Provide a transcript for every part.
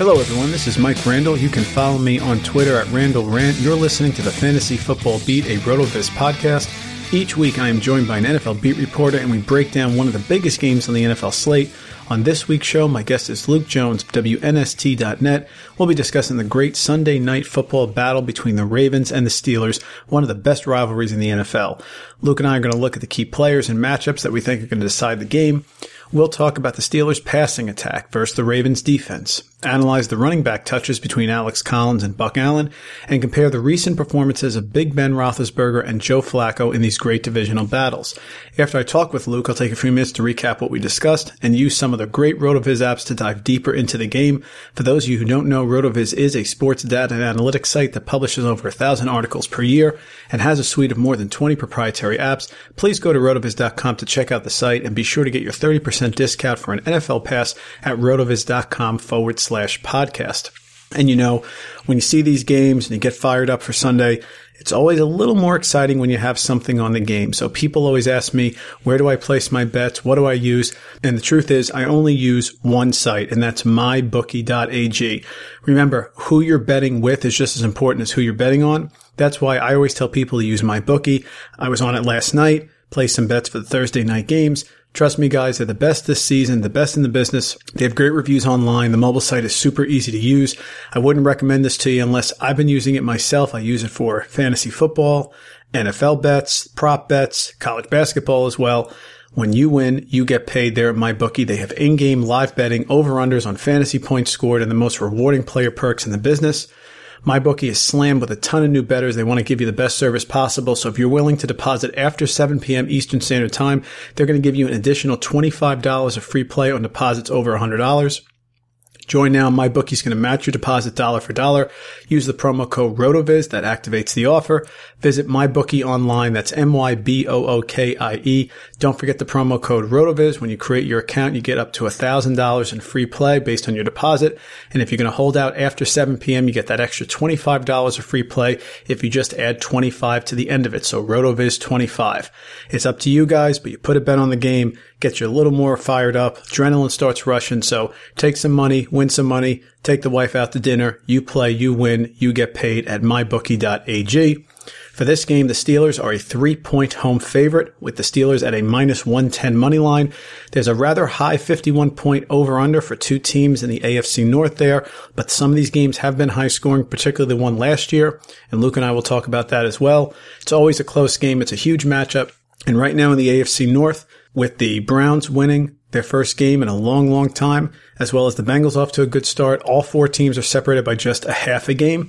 Hello, everyone. This is Mike Randle. You can follow me on Twitter at Randle Rant. You're listening to the Fantasy Football Beat, a RotoViz podcast. Each week, I am joined by an NFL beat reporter, and we break down one of the biggest games on the NFL slate. On this week's show, my guest is Luke Jones, WNST.net. We'll be discussing the great Sunday night football battle between the Ravens and the Steelers, one of the best rivalries in the NFL. Luke and I are going to look at the key players and matchups that we think are going to decide the game. We'll talk about the Steelers' passing attack versus the Ravens' defense, analyze the running back touches between Alex Collins and Buck Allen, and compare the recent performances of Big Ben Roethlisberger and Joe Flacco in these great divisional battles. After I talk with Luke, I'll take a few minutes to recap what we discussed and use some of the great RotoViz apps to dive deeper into the game. For those of you who don't know, RotoViz is a sports data and analytics site that publishes over a thousand articles per year and has a suite of more than 20 proprietary apps. Please go to rotoviz.com to check out the site and be sure to get your 30% discount for an NFL pass at rotoviz.com forward slash podcast. And you know, when you see these games and you get fired up for Sunday, it's always a little more exciting when you have something on the game. So people always ask me, where do I place my bets? What do I use? And the truth is, I only use one site, and that's mybookie.ag. Remember, who you're betting with is just as important as who you're betting on. That's why I always tell people to use my bookie. I was on it last night, placed some bets for the Thursday night games. Trust me, guys, they're the best this season, the best in the business. They have great reviews online. The mobile site is super easy to use. I wouldn't recommend this to you unless I've been using it myself. I use it for fantasy football, NFL bets, prop bets, college basketball as well. When you win, you get paid there at MyBookie. They have in-game live betting, over-unders on fantasy points scored, and the most rewarding player perks in the business. MyBookie is slammed with a ton of new bettors. They want to give you the best service possible. So if you're willing to deposit after 7 p.m. Eastern Standard Time, they're going to give you an additional $25 of free play on deposits over $100. Join now. My bookie's going to match your deposit dollar for dollar. Use the promo code RotoViz that activates the offer. Visit MyBookie online. That's M-Y-B-O-O-K-I-E. Don't forget the promo code RotoViz. When you create your account, you get up to $1,000 in free play based on your deposit. And if you're going to hold out after 7 p.m., you get that extra $25 of free play if you just add 25 to the end of it. So RotoViz 25. It's up to you guys, but you put a bet on the game, gets you a little more fired up. Adrenaline starts rushing. So take some money, win some money, take the wife out to dinner. You play, you win, you get paid at mybookie.ag. For this game, the Steelers are a three point home favorite with the Steelers at a minus 110 money line. There's a rather high 51 point over under for two teams in the AFC North there, but some of these games have been high scoring, particularly the one last year. And Luke and I will talk about that as well. It's always a close game. It's a huge matchup. And right now in the AFC North, with the Browns winning their first game in a long, long time, as well as the Bengals off to a good start. All four teams are separated by just a half a game.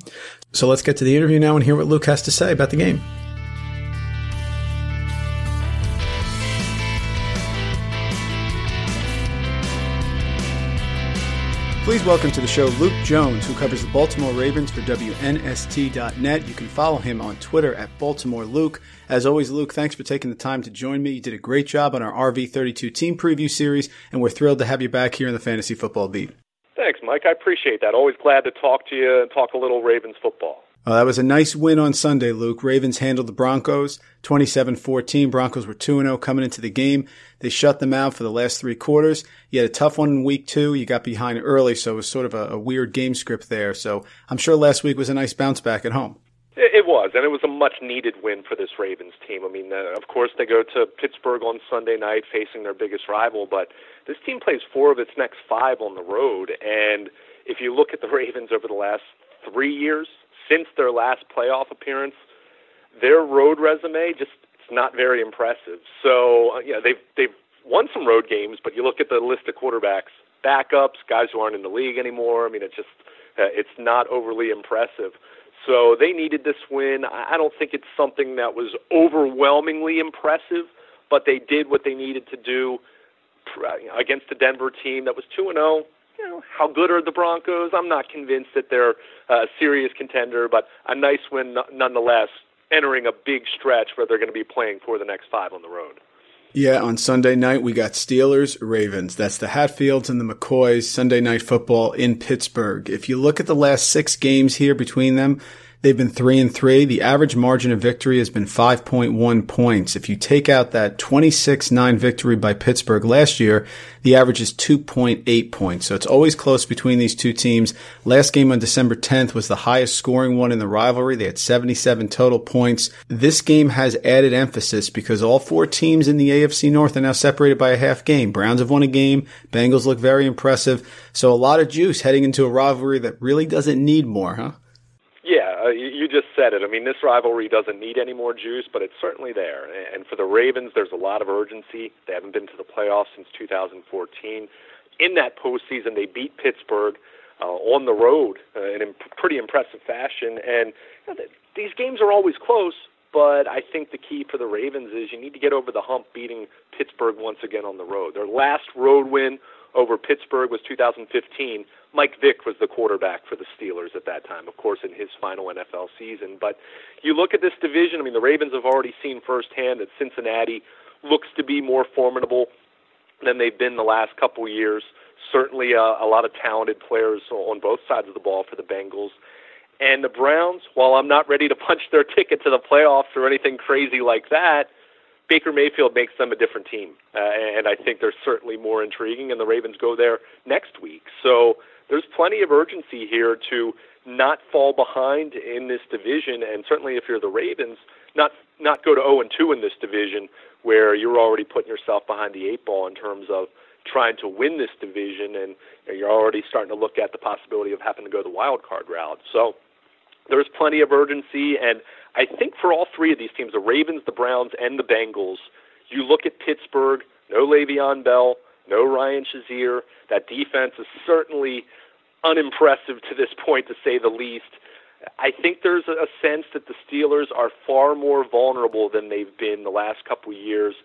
So let's get to the interview now and hear what Luke has to say about the game. Please welcome to the show Luke Jones, who covers the Baltimore Ravens for WNST.net. You can follow him on Twitter at Baltimore Luke. As always, Luke, thanks for taking the time to join me. You did a great job on our RV32 team preview series, and we're thrilled to have you back here in the Fantasy Football Beat. Thanks, Mike. I appreciate that. Always glad to talk to you and talk a little Ravens football. Uh, that was a nice win on Sunday, Luke. Ravens handled the Broncos 27-14. Broncos were 2-0 coming into the game. They shut them out for the last three quarters. You had a tough one in week two. You got behind early, so it was sort of a, a weird game script there. So I'm sure last week was a nice bounce back at home. It was, and it was a much needed win for this Ravens team. I mean, uh, of course, they go to Pittsburgh on Sunday night facing their biggest rival, but this team plays four of its next five on the road. And if you look at the Ravens over the last three years, since their last playoff appearance, their road resume just it's not very impressive. So uh, yeah, they've they've won some road games, but you look at the list of quarterbacks, backups, guys who aren't in the league anymore. I mean, it's just uh, it's not overly impressive. So they needed this win. I don't think it's something that was overwhelmingly impressive, but they did what they needed to do against the Denver team that was 2 and 0. You know, how good are the Broncos? I'm not convinced that they're uh, a serious contender, but a nice win nonetheless, entering a big stretch where they're going to be playing for the next five on the road. Yeah, on Sunday night we got Steelers Ravens. That's the Hatfields and the McCoys Sunday night football in Pittsburgh. If you look at the last six games here between them, They've been three and three. The average margin of victory has been 5.1 points. If you take out that 26-9 victory by Pittsburgh last year, the average is 2.8 points. So it's always close between these two teams. Last game on December 10th was the highest scoring one in the rivalry. They had 77 total points. This game has added emphasis because all four teams in the AFC North are now separated by a half game. Browns have won a game. Bengals look very impressive. So a lot of juice heading into a rivalry that really doesn't need more, huh? Yeah, uh, you just said it. I mean, this rivalry doesn't need any more juice, but it's certainly there. And for the Ravens, there's a lot of urgency. They haven't been to the playoffs since 2014. In that postseason, they beat Pittsburgh uh, on the road uh, in a pretty impressive fashion. And you know, these games are always close, but I think the key for the Ravens is you need to get over the hump beating Pittsburgh once again on the road. Their last road win over Pittsburgh was 2015 Mike Vick was the quarterback for the Steelers at that time, of course, in his final NFL season. But you look at this division, I mean, the Ravens have already seen firsthand that Cincinnati looks to be more formidable than they've been the last couple years. Certainly uh, a lot of talented players on both sides of the ball for the Bengals. And the Browns, while I'm not ready to punch their ticket to the playoffs or anything crazy like that, Baker Mayfield makes them a different team. Uh, and I think they're certainly more intriguing, and the Ravens go there next week. So there's plenty of urgency here to not fall behind in this division, and certainly if you're the Ravens, not not go to 0 and 2 in this division where you're already putting yourself behind the eight ball in terms of trying to win this division, and you're already starting to look at the possibility of having to go the wild card route. So there's plenty of urgency, and I think for all three of these teams, the Ravens, the Browns, and the Bengals, you look at Pittsburgh, no Le'Veon Bell, no Ryan Shazier. That defense is certainly unimpressive to this point, to say the least. I think there's a sense that the Steelers are far more vulnerable than they've been the last couple of years,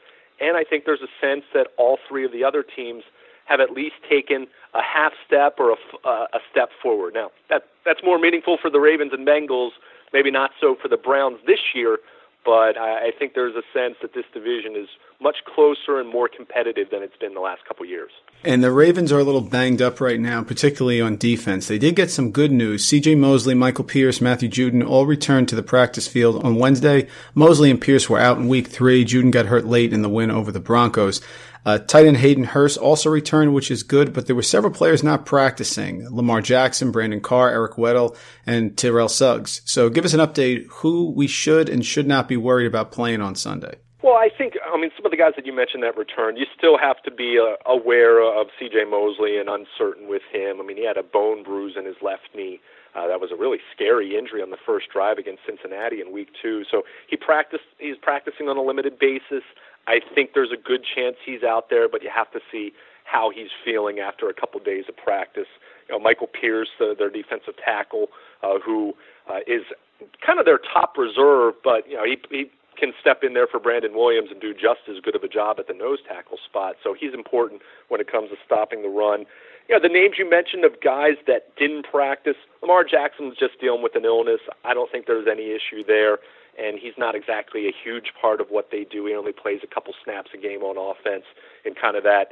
and I think there's a sense that all three of the other teams have at least taken a half step or a, uh, a step forward. Now, that that's more meaningful for the Ravens and Bengals, maybe not so for the Browns this year, but I, I think there's a sense that this division is much closer and more competitive than it's been the last couple years. And the Ravens are a little banged up right now, particularly on defense. They did get some good news. CJ Mosley, Michael Pierce, Matthew Judon all returned to the practice field on Wednesday. Mosley and Pierce were out in week three. Judon got hurt late in the win over the Broncos. Uh, tight end Hayden Hurst also returned, which is good, but there were several players not practicing. Lamar Jackson, Brandon Carr, Eric Weddle, and Terrell Suggs. So give us an update who we should and should not be worried about playing on Sunday. Well, I think, I mean, some of the guys that you mentioned that returned, you still have to be uh, aware of C.J. Mosley and uncertain with him. I mean, he had a bone bruise in his left knee. Uh, that was a really scary injury on the first drive against Cincinnati in week two. So he practiced. He's practicing on a limited basis. I think there's a good chance he's out there, but you have to see how he's feeling after a couple days of practice. You know, Michael Pierce, the, their defensive tackle, uh, who uh, is kind of their top reserve, but you know he, he can step in there for Brandon Williams and do just as good of a job at the nose tackle spot. So he's important when it comes to stopping the run. You know, the names you mentioned of guys that didn't practice, Lamar Jackson's just dealing with an illness. I don't think there's any issue there and he's not exactly a huge part of what they do. He only plays a couple snaps a game on offense in kind of that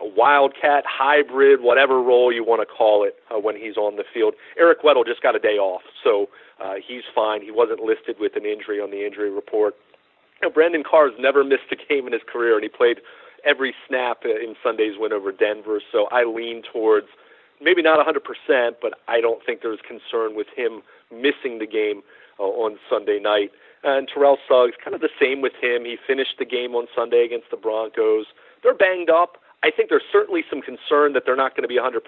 wildcat hybrid, whatever role you want to call it, uh, when he's on the field. Eric Weddle just got a day off, so uh, he's fine. He wasn't listed with an injury on the injury report. You know, Brandon Carr's never missed a game in his career, and he played every snap in Sunday's win over Denver. So I lean towards maybe not 100%, but I don't think there's concern with him missing the game uh, on Sunday night. And Terrell Suggs, kind of the same with him. He finished the game on Sunday against the Broncos. They're banged up. I think there's certainly some concern that they're not going to be 100%,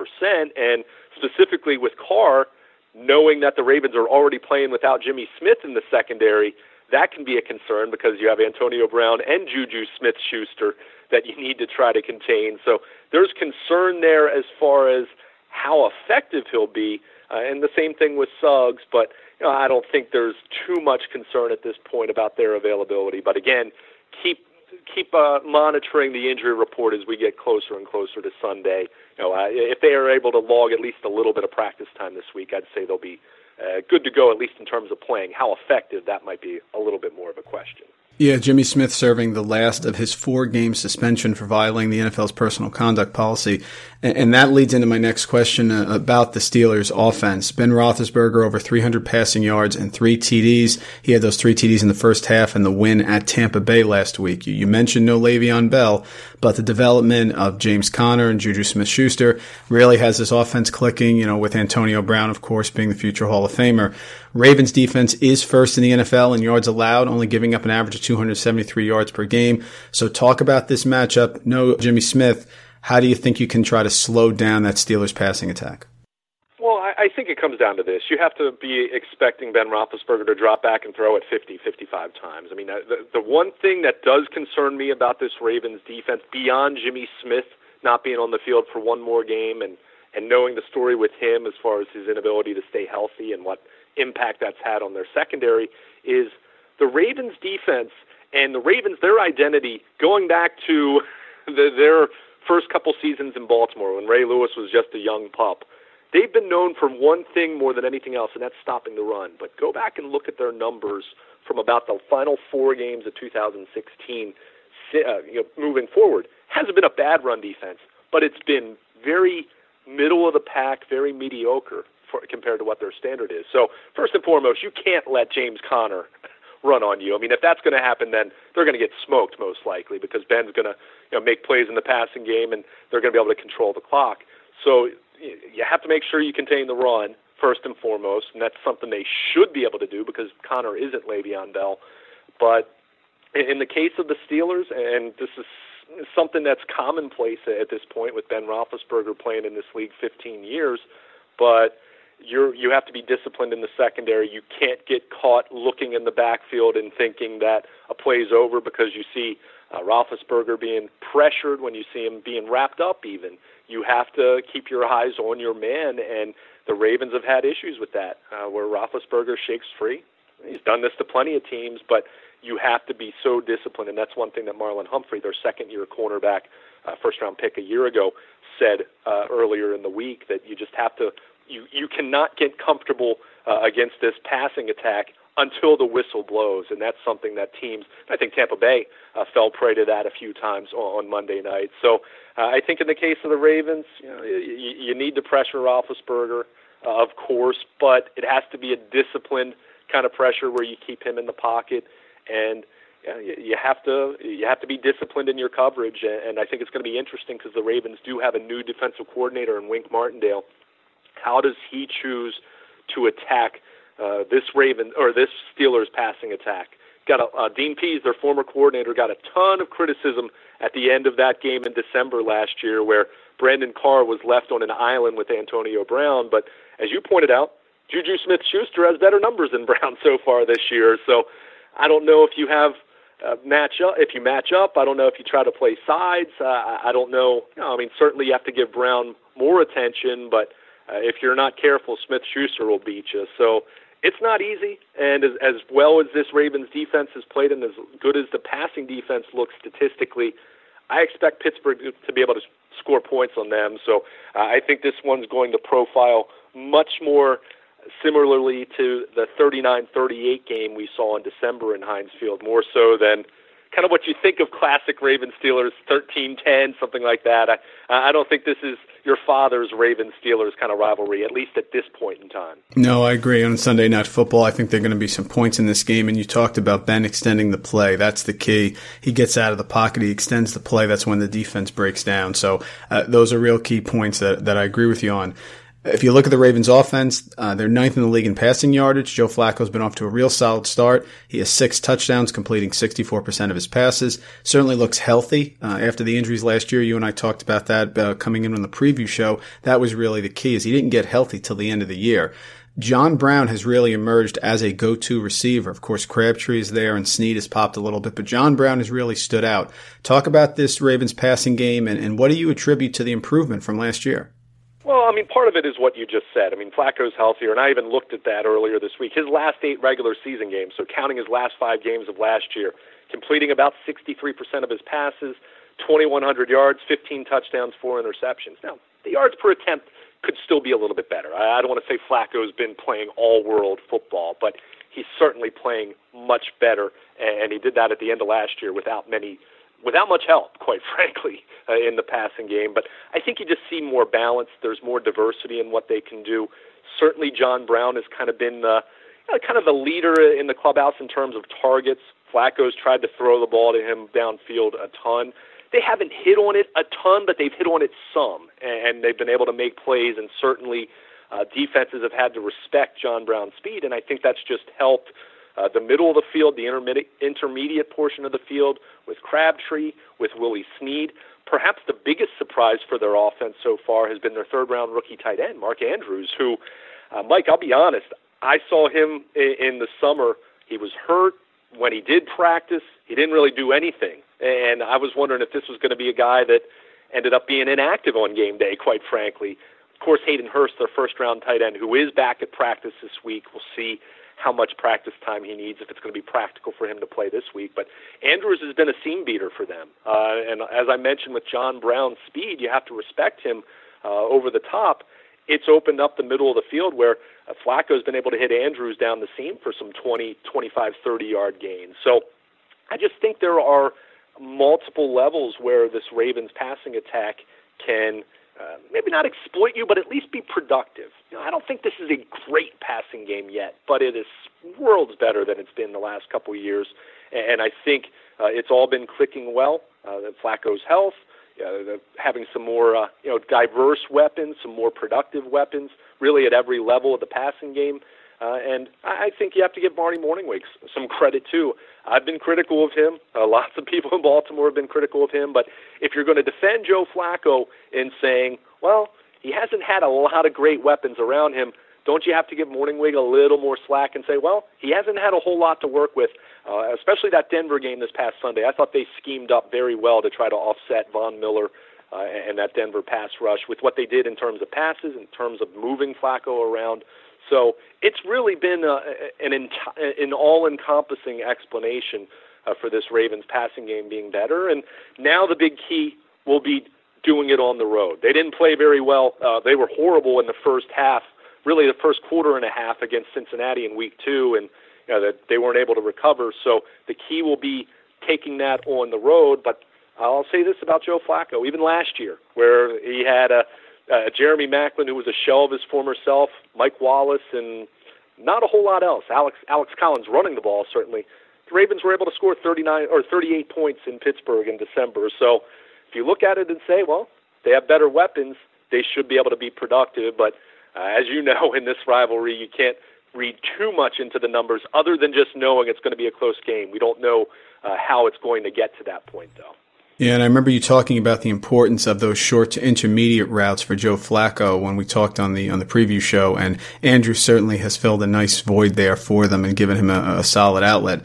and specifically with Carr, knowing that the Ravens are already playing without Jimmy Smith in the secondary, that can be a concern because you have Antonio Brown and Juju Smith Schuster that you need to try to contain. So there's concern there as far as how effective he'll be. Uh, and the same thing with Suggs, but I don't think there's too much concern at this point about their availability. But again, keep keep uh, monitoring the injury report as we get closer and closer to Sunday. You know, uh, if they are able to log at least a little bit of practice time this week, I'd say they'll be uh, good to go at least in terms of playing. How effective that might be a little bit more of a question. Yeah, Jimmy Smith serving the last of his four game suspension for violating the NFL's personal conduct policy. And, that leads into my next question uh, about the Steelers offense. Ben Roethlisberger over 300 passing yards and three TDs. He had those three TDs in the first half and the win at Tampa Bay last week. You, you mentioned no Le'Veon Bell, but the development of James Conner and Juju Smith-Schuster really has this offense clicking, you know, with Antonio Brown, of course, being the future Hall of Famer. Ravens defense is first in the NFL in yards allowed, only giving up an average of 273 yards per game. So talk about this matchup. No Jimmy Smith. How do you think you can try to slow down that Steelers passing attack? Well, I, I think it comes down to this. You have to be expecting Ben Roethlisberger to drop back and throw it 50, 55 times. I mean, the, the one thing that does concern me about this Ravens defense, beyond Jimmy Smith not being on the field for one more game and, and knowing the story with him as far as his inability to stay healthy and what impact that's had on their secondary, is the Ravens defense and the Ravens, their identity going back to the, their first couple seasons in Baltimore when Ray Lewis was just a young pup. They've been known for one thing more than anything else, and that's stopping the run. But go back and look at their numbers from about the final four games of 2016, uh, you know, moving forward. Hasn't been a bad run defense, but it's been very middle of the pack, very mediocre for, compared to what their standard is. So first and foremost, you can't let James Conner run on you. I mean, if that's going to happen, then they're going to get smoked most likely because Ben's going to you know, make plays in the passing game and they're going to be able to control the clock. So you have to make sure you contain the run first and foremost, and that's something they should be able to do because Conner isn't Le'Veon Bell. But in the case of the Steelers, and this is something that's commonplace at this point with Ben Roethlisberger playing in this league 15 years, but you're you have to be disciplined in the secondary. You can't get caught looking in the backfield and thinking that a play's over because you see uh, Roethlisberger being pressured when you see him being wrapped up. Even you have to keep your eyes on your man, and the Ravens have had issues with that, uh, where Roethlisberger shakes free. He's done this to plenty of teams, but you have to be so disciplined, and that's one thing that Marlon Humphrey, their second-year cornerback, uh, first-round pick a year ago, said uh, earlier in the week that you just have to you you cannot get comfortable uh, against this passing attack until the whistle blows, and that's something that teams. I think Tampa Bay uh, fell prey to that a few times on, on Monday night. So uh, I think in the case of the Ravens, you, know, you, you need to pressure Roethlisberger, uh, of course, but it has to be a disciplined kind of pressure where you keep him in the pocket and you have to you have to be disciplined in your coverage, and I think it's going to be interesting because the Ravens do have a new defensive coordinator in Wink Martindale, how does he choose to attack uh, this Raven or this Steelers passing attack? Got a, uh, Dean Pees, their former coordinator, got a ton of criticism at the end of that game in December last year, where Brandon Carr was left on an island with Antonio Brown. But as you pointed out, Juju Smith-Schuster has better numbers than Brown so far this year. So I don't know if you have uh, match up. If you match up, I don't know if you try to play sides. Uh, I don't know. You know. I mean, certainly you have to give Brown more attention, but uh, if you're not careful, Smith Schuster will beat you. So it's not easy. And as, as well as this Ravens defense has played, and as good as the passing defense looks statistically, I expect Pittsburgh to be able to score points on them. So uh, I think this one's going to profile much more similarly to the 39-38 game we saw in December in Heinz Field, more so than kind of what you think of classic Raven Steelers 13-10, something like that. I I don't think this is your father's Raven Steelers kind of rivalry, at least at this point in time. No, I agree. On Sunday Night Football, I think there are going to be some points in this game. And you talked about Ben extending the play. That's the key. He gets out of the pocket, he extends the play. That's when the defense breaks down. So uh, those are real key points that, that I agree with you on. If you look at the Ravens offense, uh, they're ninth in the league in passing yardage. Joe Flacco's been off to a real solid start. He has six touchdowns, completing 64% of his passes. Certainly looks healthy. Uh, after the injuries last year, you and I talked about that uh, coming in on the preview show. That was really the key is he didn't get healthy till the end of the year. John Brown has really emerged as a go-to receiver. Of course, Crabtree is there and Snead has popped a little bit, but John Brown has really stood out. Talk about this Ravens passing game and, and what do you attribute to the improvement from last year? Well, I mean, part of it is what you just said. I mean, Flacco's healthier, and I even looked at that earlier this week. His last eight regular season games, so counting his last five games of last year, completing about 63% of his passes, 2,100 yards, 15 touchdowns, four interceptions. Now, the yards per attempt could still be a little bit better. I don't want to say Flacco's been playing all world football, but he's certainly playing much better, and he did that at the end of last year without many, without much help, quite frankly, uh, in the passing game. But I think you just see more balance. There's more diversity in what they can do. Certainly, John Brown has kind of been the, you know, kind of the leader in the clubhouse in terms of targets. Flacco's tried to throw the ball to him downfield a ton they haven't hit on it a ton, but they've hit on it some, and they've been able to make plays. And certainly, uh, defenses have had to respect John Brown's speed, and I think that's just helped uh, the middle of the field, the intermediate intermediate portion of the field with Crabtree, with Willie Snead. Perhaps the biggest surprise for their offense so far has been their third round rookie tight end, Mark Andrews, who, uh, Mike, I'll be honest, I saw him in, in the summer. He was hurt when he did practice. He didn't really do anything and I was wondering if this was going to be a guy that ended up being inactive on game day, quite frankly. Of course, Hayden Hurst, their first round tight end, who is back at practice this week. We'll see how much practice time he needs, if it's going to be practical for him to play this week. But Andrews has been a seam beater for them. Uh, and as I mentioned with John Brown's speed, you have to respect him uh, over the top. It's opened up the middle of the field where uh, Flacco's been able to hit Andrews down the seam for some 20, 25, 30 yard gains. So I just think there are multiple levels where this Ravens passing attack can uh, maybe not exploit you, but at least be productive. You know, I don't think this is a great passing game yet, but it is worlds better than it's been the last couple of years. And I think uh, it's all been clicking well. Uh, Flacco's health, uh, the, having some more uh, you know diverse weapons, some more productive weapons, really at every level of the passing game. Uh, and I think you have to give Marty Mornhinweg some credit too. I've been critical of him. Uh, lots of people in Baltimore have been critical of him. But if you're going to defend Joe Flacco in saying, well, he hasn't had a lot of great weapons around him, don't you have to give Mornhinweg a little more slack and say, well, he hasn't had a whole lot to work with, uh, especially that Denver game this past Sunday. I thought they schemed up very well to try to offset Von Miller uh, and that Denver pass rush with what they did in terms of passes, in terms of moving Flacco around. So it's really been a, an, enti- an all-encompassing explanation uh, for this Ravens passing game being better. And now the big key will be doing it on the road. They didn't play very well. Uh, they were horrible in the first half, really the first quarter and a half against Cincinnati in week two, and you know, that they weren't able to recover. So the key will be taking that on the road. But I'll say this about Joe Flacco, even last year, where he had a uh, Jeremy Maclin, who was a shell of his former self, Mike Wallace, and not a whole lot else. Alex Alex Collins running the ball certainly. The Ravens were able to score 39 or 38 points in Pittsburgh in December. So if you look at it and say, well, they have better weapons, they should be able to be productive. But uh, as you know, in this rivalry, you can't read too much into the numbers other than just knowing it's going to be a close game. We don't know uh, how it's going to get to that point, though. Yeah, and I remember you talking about the importance of those short to intermediate routes for Joe Flacco when we talked on the on the preview show, and Andrew certainly has filled a nice void there for them and given him a, a solid outlet.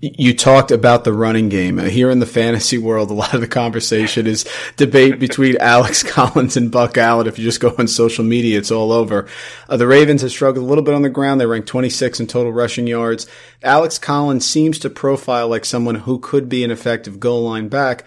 You talked about the running game. Here in the fantasy world, a lot of the conversation is debate between Alex Collins and Buck Allen. If you just go on social media, it's all over. Uh, the Ravens have struggled a little bit on the ground. They rank 26 in total rushing yards. Alex Collins seems to profile like someone who could be an effective goal line back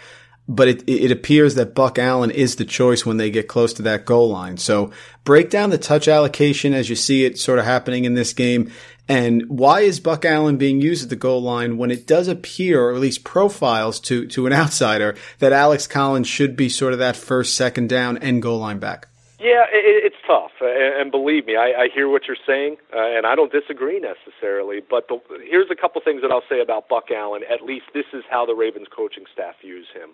but it, it appears that Buck Allen is the choice when they get close to that goal line. So break down the touch allocation as you see it sort of happening in this game. And why is Buck Allen being used at the goal line when it does appear, or at least profiles to, to an outsider, that Alex Collins should be sort of that first, second down and goal line back? Yeah, it, it's tough, and believe me, I, I hear what you're saying, uh, and I don't disagree necessarily. But the, here's a couple things that I'll say about Buck Allen. At least this is how the Ravens coaching staff views him.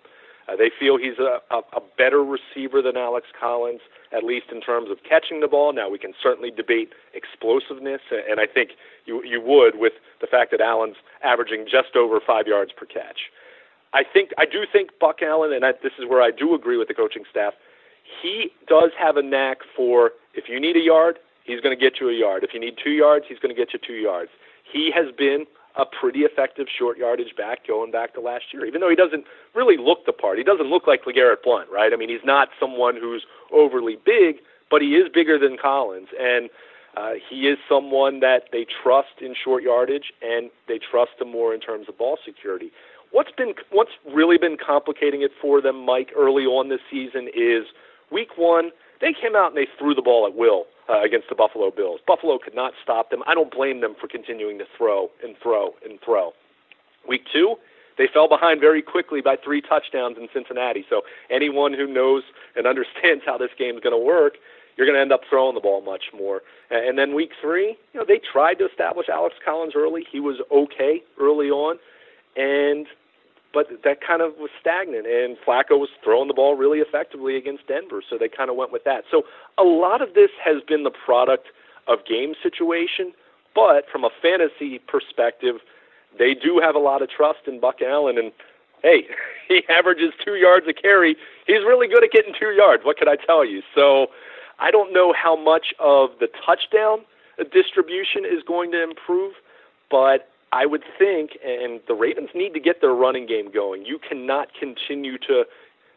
Uh, they feel he's a, a, a better receiver than Alex Collins, at least in terms of catching the ball. Now we can certainly debate explosiveness, and I think you you would with the fact that Allen's averaging just over five yards per catch. I think I do think Buck Allen, and I, this is where I do agree with the coaching staff. He does have a knack for if you need a yard, he's going to get you a yard. If you need two yards, he's going to get you two yards. He has been a pretty effective short yardage back going back to last year. Even though he doesn't really look the part, he doesn't look like LeGarrette Blunt, right? I mean, he's not someone who's overly big, but he is bigger than Collins, and uh, he is someone that they trust in short yardage, and they trust him more in terms of ball security. What's been what's really been complicating it for them, Mike, early on this season is week one they came out and they threw the ball at will uh, against the Buffalo Bills. Buffalo could not stop them. I don't blame them for continuing to throw and throw and throw. Week two, they fell behind very quickly by three touchdowns in Cincinnati. So anyone who knows and understands how this game is going to work, you're going to end up throwing the ball much more. And then week three, you know, they tried to establish Alex Collins early. He was okay early on, and but that kind of was stagnant. And Flacco was throwing the ball really effectively against Denver, so they kind of went with that. So a lot of this has been the product of game situation, but from a fantasy perspective, they do have a lot of trust in Buck Allen. And hey, he averages two yards a carry. He's really good at getting two yards. What can I tell you? So I don't know how much of the touchdown distribution is going to improve, but I would think, and the Ravens need to get their running game going. You cannot continue to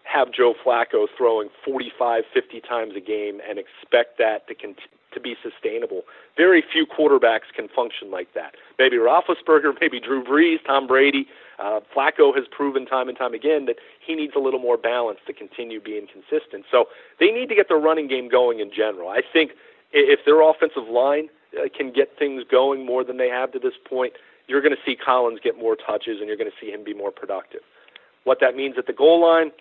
have Joe Flacco throwing 45, 50 times a game and expect that to continue to be sustainable. Very few quarterbacks can function like that. Maybe Roethlisberger, maybe Drew Brees, Tom Brady. Uh, Flacco has proven time and time again that he needs a little more balance to continue being consistent. So they need to get their running game going in general. I think if their offensive line uh, can get things going more than they have to this point, you're going to see Collins get more touches and you're going to see him be more productive. What that means at the goal line,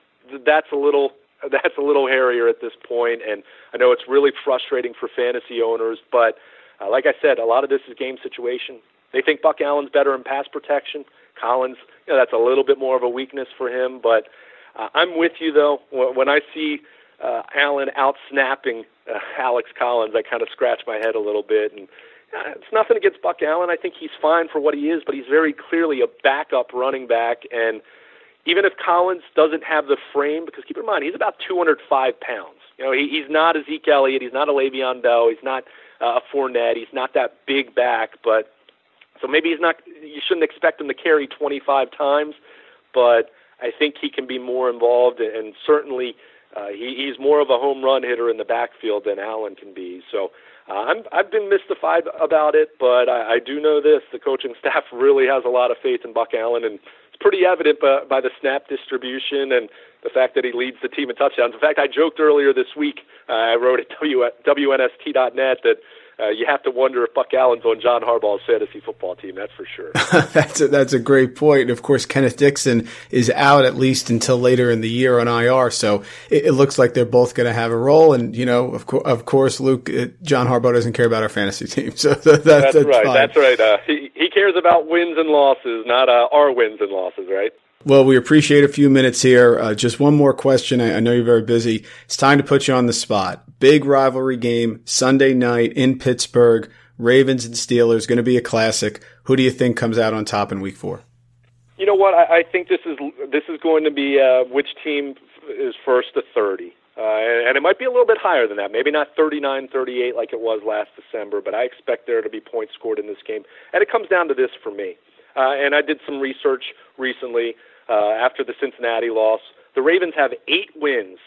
that's a little that's a little hairier at this point, and I know it's really frustrating for fantasy owners. But uh, like I said, a lot of this is game situation. They think Buck Allen's better in pass protection. Collins, you know, that's a little bit more of a weakness for him. But uh, I'm with you though. When I see uh, Allen out snapping uh, Alex Collins, I kind of scratch my head a little bit, and it's nothing against Buck Allen. I think he's fine for what he is, but he's very clearly a backup running back. And even if Collins doesn't have the frame, because keep in mind he's about 205 pounds. You know, he, he's not a Zeke Elliott, he's not a Le'Veon Bell, he's not uh, a Fournette, he's not that big back. But so maybe he's not. You shouldn't expect him to carry 25 times, but I think he can be more involved, and certainly uh, he, he's more of a home run hitter in the backfield than Allen can be. So I'm, I've been mystified about it, but I, I do know this: the coaching staff really has a lot of faith in Buck Allen, and it's pretty evident by, by the snap distribution and the fact that he leads the team in touchdowns. In fact, I joked earlier this week. Uh, I wrote at w, WNST.net that uh, you have to wonder if Buck Allen's on John Harbaugh's fantasy football team. That's for sure. that's a, that's a great point. And of course, Kenneth Dixon is out at least until later in the year on IR. So it, it looks like they're both going to have a role. And you know, of, co- of course, Luke, uh, John Harbaugh doesn't care about our fantasy team. So that, that's, that's, right. Fine. That's right. Uh, he he cares about wins and losses, not uh, our wins and losses. Right. Well, we appreciate a few minutes here. Uh, just one more question. I, I, know you're very busy. It's time to put you on the spot. Big rivalry game Sunday night in Pittsburgh. Ravens and Steelers going to be a classic. Who do you think comes out on top in Week Four? You know what? I, I think this is this is going to be uh, which team is first to thirty. Uh, and, it might be a little bit higher than that. Maybe not 39 38 like it was last December, but I expect there to be points scored in this game. And it comes down to this for me. Uh, and I did some research recently uh, after the Cincinnati loss. The Ravens have eight wins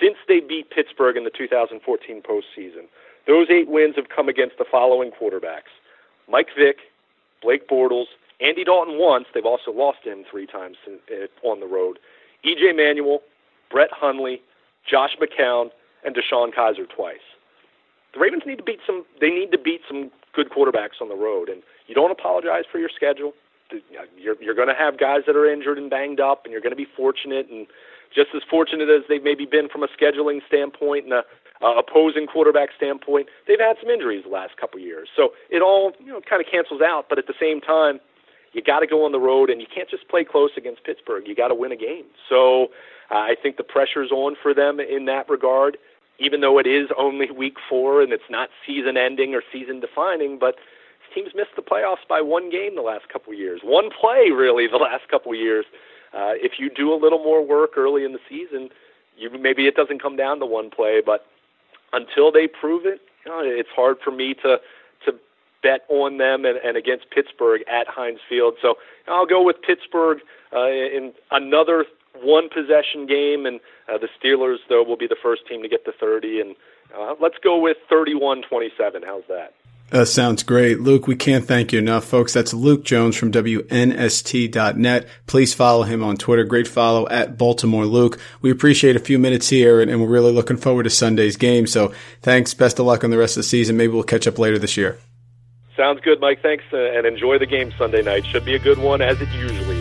since they beat Pittsburgh in the 2014 postseason. Those eight wins have come against the following quarterbacks Mike Vick, Blake Bortles, Andy Dalton once. They've also lost him three times on the road. EJ Manuel, Brett Hundley, Josh McCown, and DeShone Kizer twice. The Ravens need to beat some. They need to beat some good quarterbacks on the road, and you don't apologize for your schedule you're you're going to have guys that are injured and banged up, and you're going to be fortunate and just as fortunate as they've maybe been from a scheduling standpoint and a opposing quarterback standpoint. They've had some injuries the last couple years, so it all you know kind of cancels out. But at the same time, you got to go on the road, and you can't just play close against Pittsburgh. You got to win a game. So uh, I think the pressure's on for them in that regard. Even though it is only week four and it's not season ending or season defining, but teams missed the playoffs by one game the last couple of years, one play really the last couple of years. Uh, if you do a little more work early in the season, you maybe it doesn't come down to one play, but until they prove it, you know, it's hard for me to to bet on them and, and against Pittsburgh at Heinz Field. So I'll go with Pittsburgh uh, in another one possession game, and uh, the Steelers though will be the first team to get to 30. And uh, let's go with 31-27. How's that? Uh, sounds great. Luke, we can't thank you enough, folks. That's Luke Jones from WNST.net. Please follow him on Twitter. Great follow at Baltimore Luke. We appreciate a few minutes here and, and, we're really looking forward to Sunday's game. So thanks. Best of luck on the rest of the season. Maybe we'll catch up later this year. Sounds good, Mike. Thanks, uh, and enjoy the game Sunday night. Should be a good one, as it usually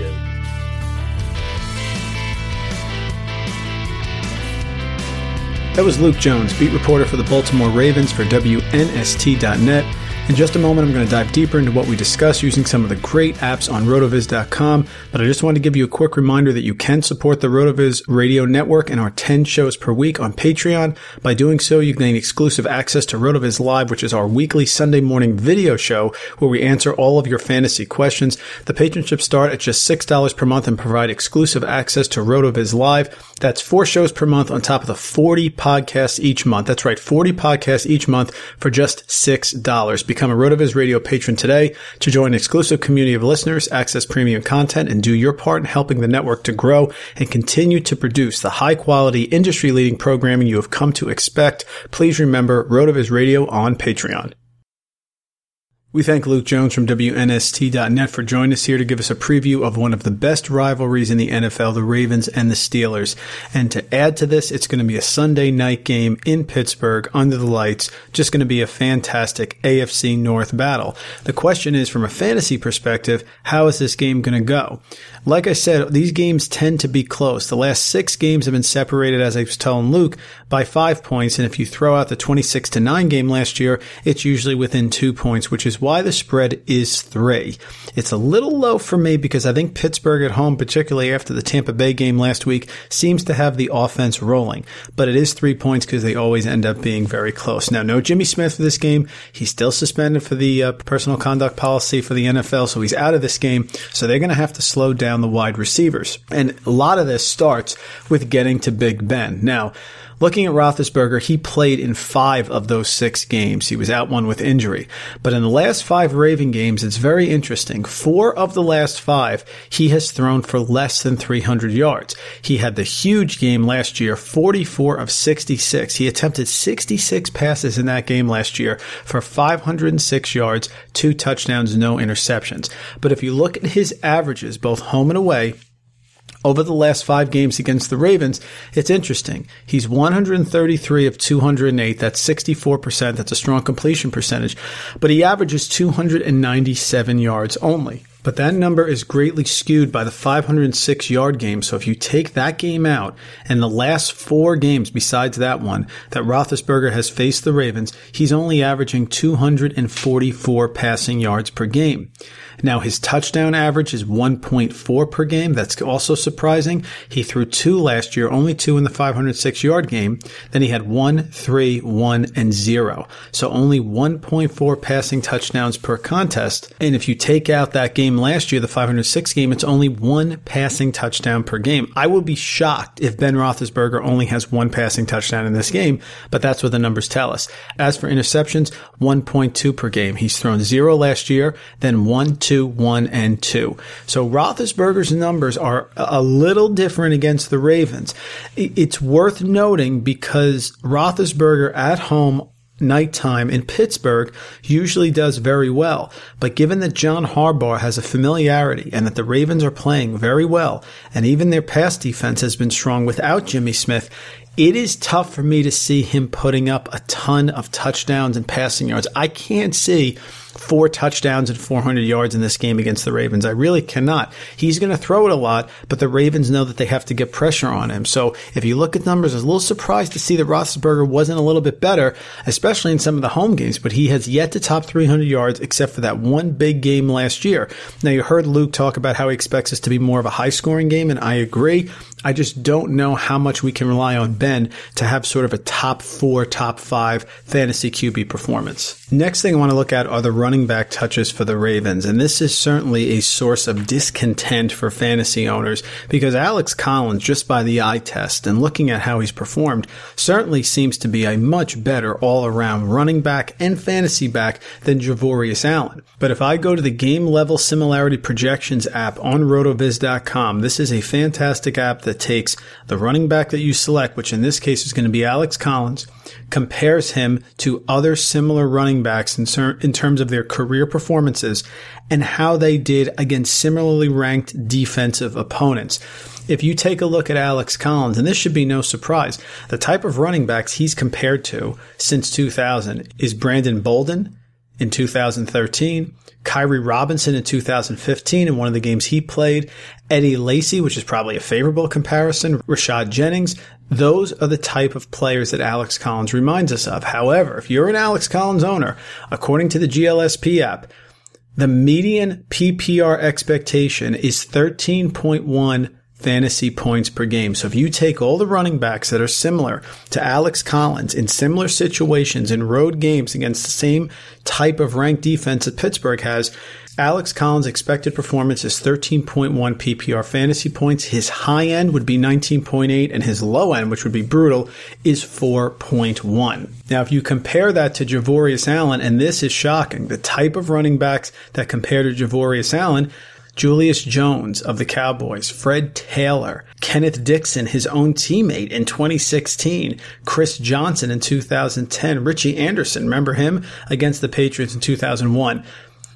That was Luke Jones, beat reporter for the Baltimore Ravens for WNST.net. In just a moment, I'm going to dive deeper into what we discuss using some of the great apps on rotoviz.com, but I just want to give you a quick reminder that you can support the Rotoviz radio network and our 10 shows per week on Patreon. By doing so, you gain exclusive access to Rotoviz Live, which is our weekly Sunday morning video show where we answer all of your fantasy questions. The patronships start at just $6 per month and provide exclusive access to Rotoviz Live. That's four shows per month on top of the 40 podcasts each month. That's right, 40 podcasts each month for just $6. Become a RotoViz radio patron today to join an exclusive community of listeners, access premium content, and do your part in helping the network to grow and continue to produce the high quality, industry leading programming you have come to expect. Please remember RotoViz Radio on Patreon. We thank Luke Jones from WNST.net for joining us here to give us a preview of one of the best rivalries in the NFL, the Ravens and the Steelers. And to add to this, it's going to be a Sunday night game in Pittsburgh under the lights. Just going to be a fantastic AFC North battle. The question is, from a fantasy perspective, how is this game going to go? Like I said, these games tend to be close. The last six games have been separated, as I was telling Luke, by five points. And if you throw out the 26 to 9 game last year, it's usually within two points, which is why the spread is three. It's a little low for me because I think Pittsburgh at home, particularly after the Tampa Bay game last week, seems to have the offense rolling. But it is three points because they always end up being very close. Now, no Jimmy Smith for this game. He's still suspended for the uh, personal conduct policy for the NFL, so he's out of this game. So they're going to have to slow down down the wide receivers. And a lot of this starts with getting to Big Ben. Now, Looking at Roethlisberger, he played in five of those six games. He was out one with injury. But in the last five Raven games, it's very interesting. Four of the last five, he has thrown for less than 300 yards. He had the huge game last year, 44 of 66. He attempted 66 passes in that game last year for 506 yards, two touchdowns, no interceptions. But if you look at his averages, both home and away, over the last five games against the Ravens, it's interesting. He's 133 of 208. That's 64%. That's a strong completion percentage. But he averages 297 yards only. But that number is greatly skewed by the 506 yard game. So if you take that game out and the last four games besides that one that Roethlisberger has faced the Ravens, he's only averaging 244 passing yards per game. Now his touchdown average is 1.4 per game. That's also surprising. He threw two last year, only two in the 506 yard game. Then he had one, three, one, and zero. So only 1.4 passing touchdowns per contest. And if you take out that game last year, the 506 game, it's only one passing touchdown per game. I would be shocked if Ben Roethlisberger only has one passing touchdown in this game, but that's what the numbers tell us. As for interceptions, 1.2 per game. He's thrown zero last year, then one, two, one, and two. So Roethlisberger's numbers are a little different against the Ravens. It's worth noting because Roethlisberger at home nighttime in Pittsburgh usually does very well. But given that John Harbaugh has a familiarity and that the Ravens are playing very well, and even their pass defense has been strong without Jimmy Smith, it is tough for me to see him putting up a ton of touchdowns and passing yards. I can't see four touchdowns and 400 yards in this game against the Ravens. I really cannot. He's going to throw it a lot, but the Ravens know that they have to get pressure on him. So if you look at numbers, I was a little surprised to see that Roethlisberger wasn't a little bit better, especially in some of the home games, but he has yet to top 300 yards except for that one big game last year. Now you heard Luke talk about how he expects this to be more of a high scoring game, and I agree. I just don't know how much we can rely on Ben to have sort of a top four, top five fantasy QB performance. Next thing I want to look at are the running back touches for the Ravens. And this is certainly a source of discontent for fantasy owners because Alex Collins, just by the eye test and looking at how he's performed, certainly seems to be a much better all around running back and fantasy back than Javorius Allen. But if I go to the game level similarity projections app on rotoviz.com, this is a fantastic app that takes the running back that you select, which in this case is going to be Alex Collins, compares him to other similar running backs in, in terms of their career performances and how they did against similarly ranked defensive opponents. If you take a look at Alex Collins, and this should be no surprise, the type of running backs he's compared to since 2000 is Brandon Bolden in 2013, Khiry Robinson in 2015 in one of the games he played, Eddie Lacy, which is probably a favorable comparison, Rashad Jennings. Those are the type of players that Alex Collins reminds us of. However, if you're an Alex Collins owner, according to the GLSP app, the median PPR expectation is 13.1 fantasy points per game. So if you take all the running backs that are similar to Alex Collins in similar situations in road games against the same type of ranked defense that Pittsburgh has, Alex Collins' expected performance is 13.1 PPR fantasy points. His high end would be 19.8 and his low end, which would be brutal, is 4.1. Now, if you compare that to Javorius Allen, and this is shocking, the type of running backs that compare to Javorius Allen, Julius Jones of the Cowboys, Fred Taylor, Kenneth Dixon, his own teammate in 2016, Chris Johnson in 2010, Richie Anderson, remember him against the Patriots in 2001.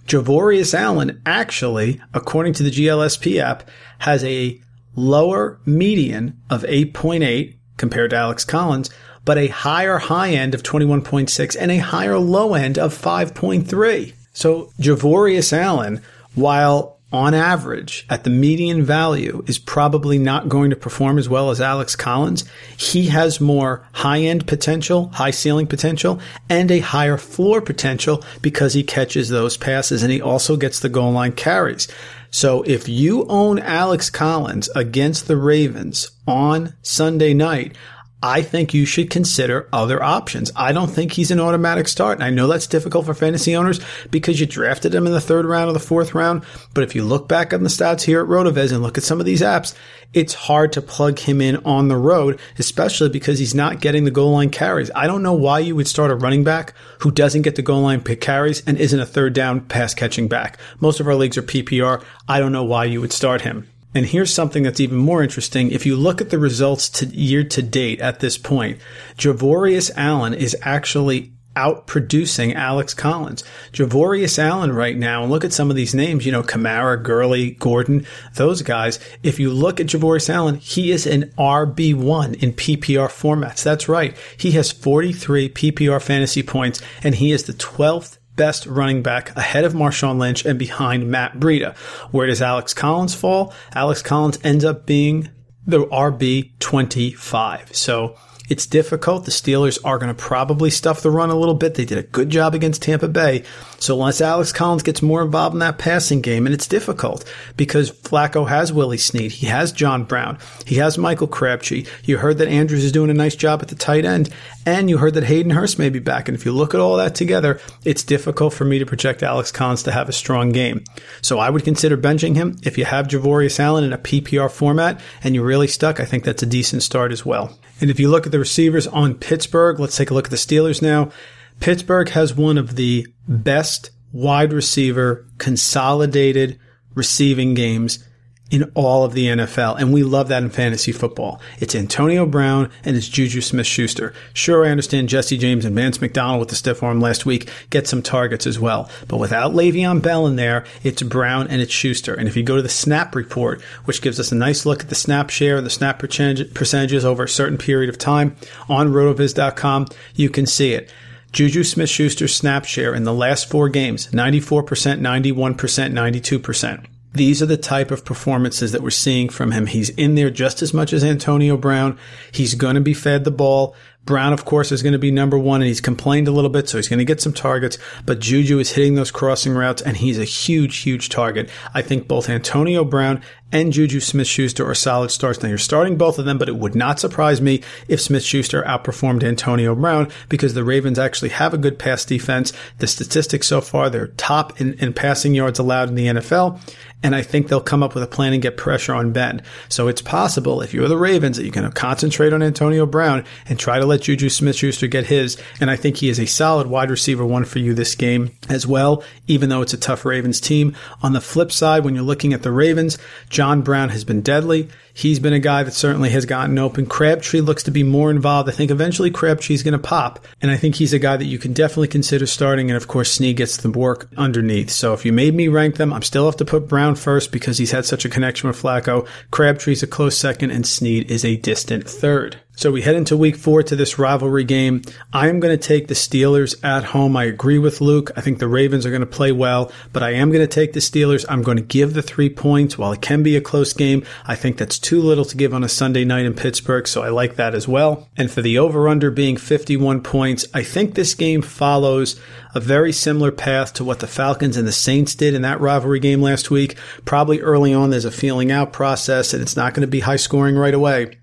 Javorius Allen actually, according to the GLSP app, has a lower median of 8.8 compared to Alex Collins, but a higher high end of 21.6 and a higher low end of 5.3. So Javorius Allen, while on average, at the median value, is probably not going to perform as well as Alex Collins. He has more high end potential, high ceiling potential, and a higher floor potential because he catches those passes and he also gets the goal line carries. So if you own Alex Collins against the Ravens on Sunday night, I think you should consider other options. I don't think he's an automatic start. And I know that's difficult for fantasy owners because you drafted him in the third round or the fourth round. But if you look back on the stats here at RotoViz and look at some of these apps, it's hard to plug him in on the road, especially because he's not getting the goal line carries. I don't know why you would start a running back who doesn't get the goal line pick carries and isn't a third down pass catching back. Most of our leagues are PPR. I don't know why you would start him. And here's something that's even more interesting. If you look at the results to year to date at this point, Javorius Allen is actually outproducing Alex Collins. Javorius Allen right now, and look at some of these names, you know, Kamara, Gurley, Gordon, those guys. If you look at Javorius Allen, he is an RB1 in PPR formats. That's right. He has 43 PPR fantasy points and he is the 12th best running back ahead of Marshawn Lynch and behind Matt Breida. Where does Alex Collins fall? Alex Collins ends up being the RB 25. So it's difficult. The Steelers are going to probably stuff the run a little bit. They did a good job against Tampa Bay. So unless Alex Collins gets more involved in that passing game, and it's difficult because Flacco has Willie Snead. He has John Brown. He has Michael Crabtree. You heard that Andrews is doing a nice job at the tight end. And you heard that Hayden Hurst may be back. And if you look at all that together, it's difficult for me to project Alex Collins to have a strong game. So I would consider benching him. If you have Javorius Allen in a PPR format and you're really stuck, I think that's a decent start as well. And if you look at the receivers on Pittsburgh, let's take a look at the Steelers now. Pittsburgh has one of the best wide receiver consolidated receiving games in all of the NFL. And we love that in fantasy football. It's Antonio Brown and it's Juju Smith Schuster. Sure, I understand Jesse James and Vance McDonald with the stiff arm last week get some targets as well. But without Le'Veon Bell in there, it's Brown and it's Schuster. And if you go to the snap report, which gives us a nice look at the snap share and the snap percentages over a certain period of time on rotoviz.com, you can see it. Juju Smith Schuster's snap share in the last four games 94%, 91%, 92%. These are the type of performances that we're seeing from him. He's in there just as much as Antonio Brown. He's going to be fed the ball Brown, of course, is going to be number one, and he's complained a little bit, so he's going to get some targets. But Juju is hitting those crossing routes, and he's a huge, huge target. I think both Antonio Brown and Juju Smith Schuster are solid starts. Now you're starting both of them, but it would not surprise me if Smith Schuster outperformed Antonio Brown because the Ravens actually have a good pass defense. The statistics so far, they're top in, in passing yards allowed in the NFL. And I think they'll come up with a plan and get pressure on Ben. So it's possible if you're the Ravens that you can concentrate on Antonio Brown and try to let Juju Smith Schuster get his. And I think he is a solid wide receiver one for you this game as well, even though it's a tough Ravens team. On the flip side, when you're looking at the Ravens, John Brown has been deadly. He's been a guy that certainly has gotten open. Crabtree looks to be more involved. I think eventually Crabtree's going to pop. And I think he's a guy that you can definitely consider starting. And of course, Snead gets the work underneath. So if you made me rank them, I'm still have to put Brown first because he's had such a connection with Flacco. Crabtree's a close second and Snead is a distant third. So we head into week four to this rivalry game. I am going to take the Steelers at home. I agree with Luke. I think the Ravens are going to play well, but I am going to take the Steelers. I'm going to give the three points. While it can be a close game, I think that's too little to give on a Sunday night in Pittsburgh, so I like that as well. And for the over under being 51 points, I think this game follows a very similar path to what the Falcons and the Saints did in that rivalry game last week. Probably early on, there's a feeling out process and it's not going to be high scoring right away.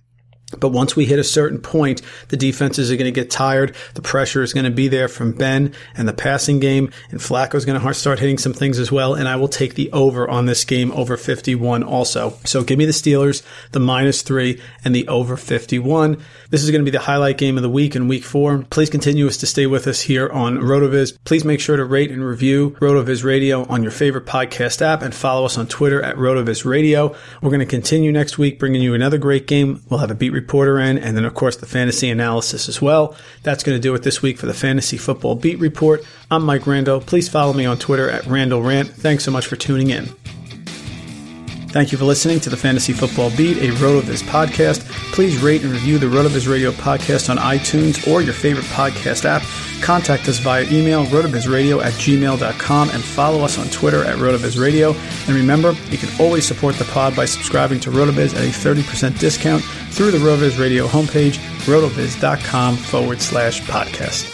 But once we hit a certain point, the defenses are going to get tired. The pressure is going to be there from Ben and the passing game, and Flacco is going to start hitting some things as well. And I will take the over on this game over 51 also. So give me the Steelers, the minus three, and the over 51. This is going to be the highlight game of the week in week four. Please continue us to stay with us here on RotoViz. Please make sure to rate and review RotoViz Radio on your favorite podcast app and follow us on Twitter at RotoViz Radio. We're going to continue next week bringing you another great game. We'll have a beat reporter in, and then, of course, the fantasy analysis as well. That's going to do it this week for the Fantasy Football Beat Report. I'm Mike Randle. Please follow me on Twitter at Randle Rant. Thanks so much for tuning in. Thank you for listening to the Fantasy Football Beat, a RotoViz podcast. Please rate and review the RotoViz Radio podcast on iTunes or your favorite podcast app. Contact us via email, rotovizradio at gmail.com, and follow us on Twitter at rotovizradio. And remember, you can always support the pod by subscribing to RotoViz at a 30% discount through the RotoViz Radio homepage, rotoviz.com forward slash podcast.